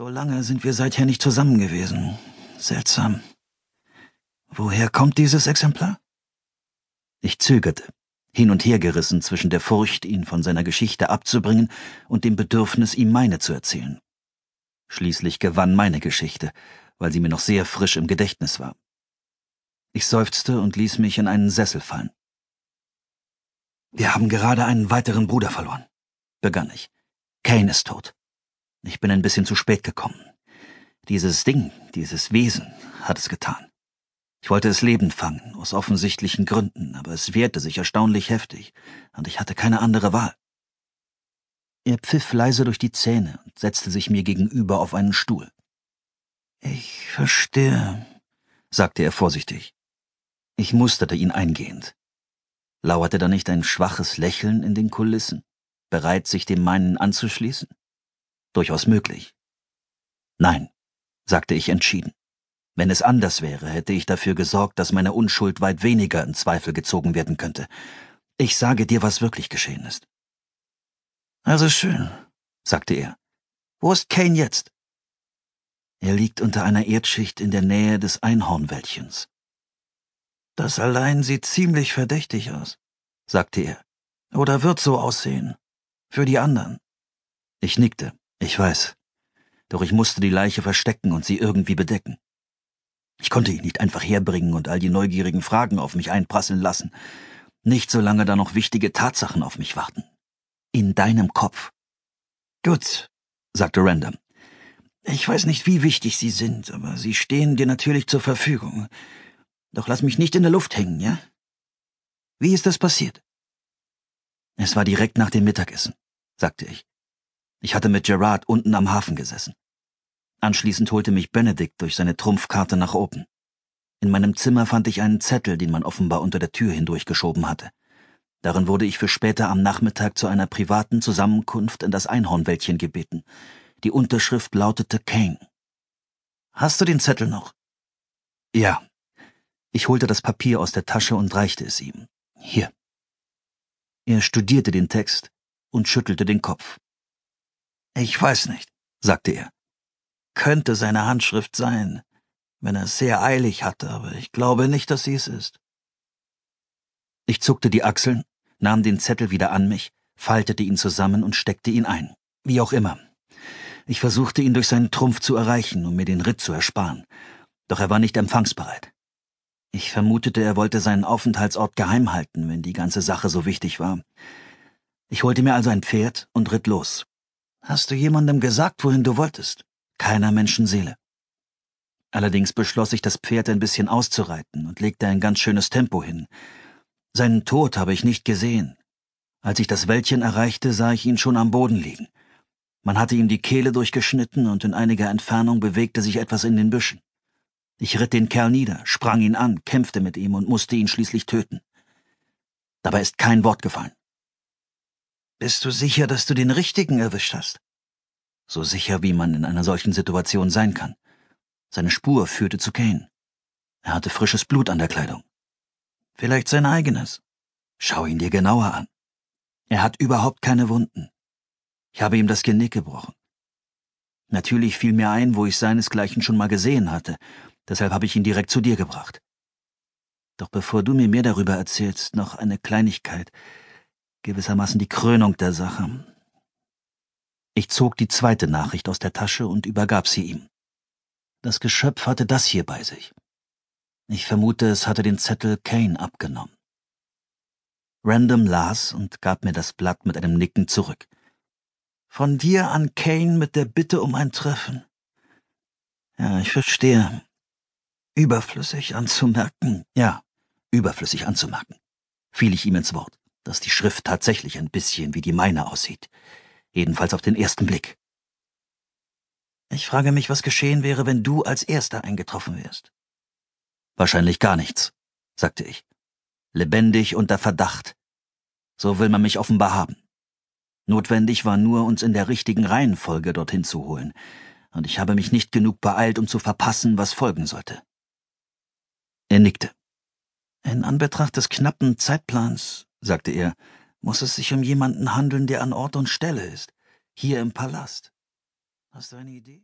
So lange sind wir seither nicht zusammen gewesen. Seltsam. Woher kommt dieses Exemplar? Ich zögerte, hin und her gerissen zwischen der Furcht, ihn von seiner Geschichte abzubringen, und dem Bedürfnis, ihm meine zu erzählen. Schließlich gewann meine Geschichte, weil sie mir noch sehr frisch im Gedächtnis war. Ich seufzte und ließ mich in einen Sessel fallen. Wir haben gerade einen weiteren Bruder verloren, begann ich. Kane ist tot. Ich bin ein bisschen zu spät gekommen. Dieses Ding, dieses Wesen hat es getan. Ich wollte es lebend fangen, aus offensichtlichen Gründen, aber es wehrte sich erstaunlich heftig, und ich hatte keine andere Wahl. Er pfiff leise durch die Zähne und setzte sich mir gegenüber auf einen Stuhl. Ich verstehe, sagte er vorsichtig. Ich musterte ihn eingehend. Lauerte da nicht ein schwaches Lächeln in den Kulissen, bereit, sich dem meinen anzuschließen? Durchaus möglich. Nein, sagte ich entschieden. Wenn es anders wäre, hätte ich dafür gesorgt, dass meine Unschuld weit weniger in Zweifel gezogen werden könnte. Ich sage dir, was wirklich geschehen ist. Also schön, sagte er. Wo ist Kane jetzt? Er liegt unter einer Erdschicht in der Nähe des Einhornwäldchens. Das allein sieht ziemlich verdächtig aus, sagte er. Oder wird so aussehen. Für die anderen. Ich nickte. Ich weiß. Doch ich musste die Leiche verstecken und sie irgendwie bedecken. Ich konnte ihn nicht einfach herbringen und all die neugierigen Fragen auf mich einprasseln lassen. Nicht solange da noch wichtige Tatsachen auf mich warten. In deinem Kopf. Gut, sagte Random. Ich weiß nicht, wie wichtig sie sind, aber sie stehen dir natürlich zur Verfügung. Doch lass mich nicht in der Luft hängen, ja? Wie ist das passiert? Es war direkt nach dem Mittagessen, sagte ich. Ich hatte mit Gerard unten am Hafen gesessen. Anschließend holte mich Benedikt durch seine Trumpfkarte nach oben. In meinem Zimmer fand ich einen Zettel, den man offenbar unter der Tür hindurchgeschoben hatte. Darin wurde ich für später am Nachmittag zu einer privaten Zusammenkunft in das Einhornwäldchen gebeten. Die Unterschrift lautete Kane. Hast du den Zettel noch? Ja. Ich holte das Papier aus der Tasche und reichte es ihm. Hier. Er studierte den Text und schüttelte den Kopf. Ich weiß nicht, sagte er. Könnte seine Handschrift sein, wenn er es sehr eilig hatte, aber ich glaube nicht, dass sie es ist. Ich zuckte die Achseln, nahm den Zettel wieder an mich, faltete ihn zusammen und steckte ihn ein. Wie auch immer. Ich versuchte ihn durch seinen Trumpf zu erreichen, um mir den Ritt zu ersparen. Doch er war nicht empfangsbereit. Ich vermutete, er wollte seinen Aufenthaltsort geheim halten, wenn die ganze Sache so wichtig war. Ich holte mir also ein Pferd und ritt los. Hast du jemandem gesagt, wohin du wolltest? Keiner Menschenseele. Allerdings beschloss ich, das Pferd ein bisschen auszureiten und legte ein ganz schönes Tempo hin. Seinen Tod habe ich nicht gesehen. Als ich das Wäldchen erreichte, sah ich ihn schon am Boden liegen. Man hatte ihm die Kehle durchgeschnitten und in einiger Entfernung bewegte sich etwas in den Büschen. Ich ritt den Kerl nieder, sprang ihn an, kämpfte mit ihm und musste ihn schließlich töten. Dabei ist kein Wort gefallen. Bist du sicher, dass du den Richtigen erwischt hast? So sicher, wie man in einer solchen Situation sein kann. Seine Spur führte zu Kane. Er hatte frisches Blut an der Kleidung. Vielleicht sein eigenes. Schau ihn dir genauer an. Er hat überhaupt keine Wunden. Ich habe ihm das Genick gebrochen. Natürlich fiel mir ein, wo ich seinesgleichen schon mal gesehen hatte, deshalb habe ich ihn direkt zu dir gebracht. Doch bevor du mir mehr darüber erzählst, noch eine Kleinigkeit, gewissermaßen die Krönung der Sache. Ich zog die zweite Nachricht aus der Tasche und übergab sie ihm. Das Geschöpf hatte das hier bei sich. Ich vermute, es hatte den Zettel Kane abgenommen. Random las und gab mir das Blatt mit einem Nicken zurück. Von dir an Kane mit der Bitte um ein Treffen. Ja, ich verstehe. Überflüssig anzumerken. Ja, überflüssig anzumerken. Fiel ich ihm ins Wort dass die Schrift tatsächlich ein bisschen wie die meine aussieht. Jedenfalls auf den ersten Blick. Ich frage mich, was geschehen wäre, wenn du als Erster eingetroffen wärst. Wahrscheinlich gar nichts, sagte ich. Lebendig unter Verdacht. So will man mich offenbar haben. Notwendig war nur, uns in der richtigen Reihenfolge dorthin zu holen, und ich habe mich nicht genug beeilt, um zu verpassen, was folgen sollte. Er nickte. In Anbetracht des knappen Zeitplans sagte er, muss es sich um jemanden handeln, der an Ort und Stelle ist, hier im Palast. Hast du eine Idee?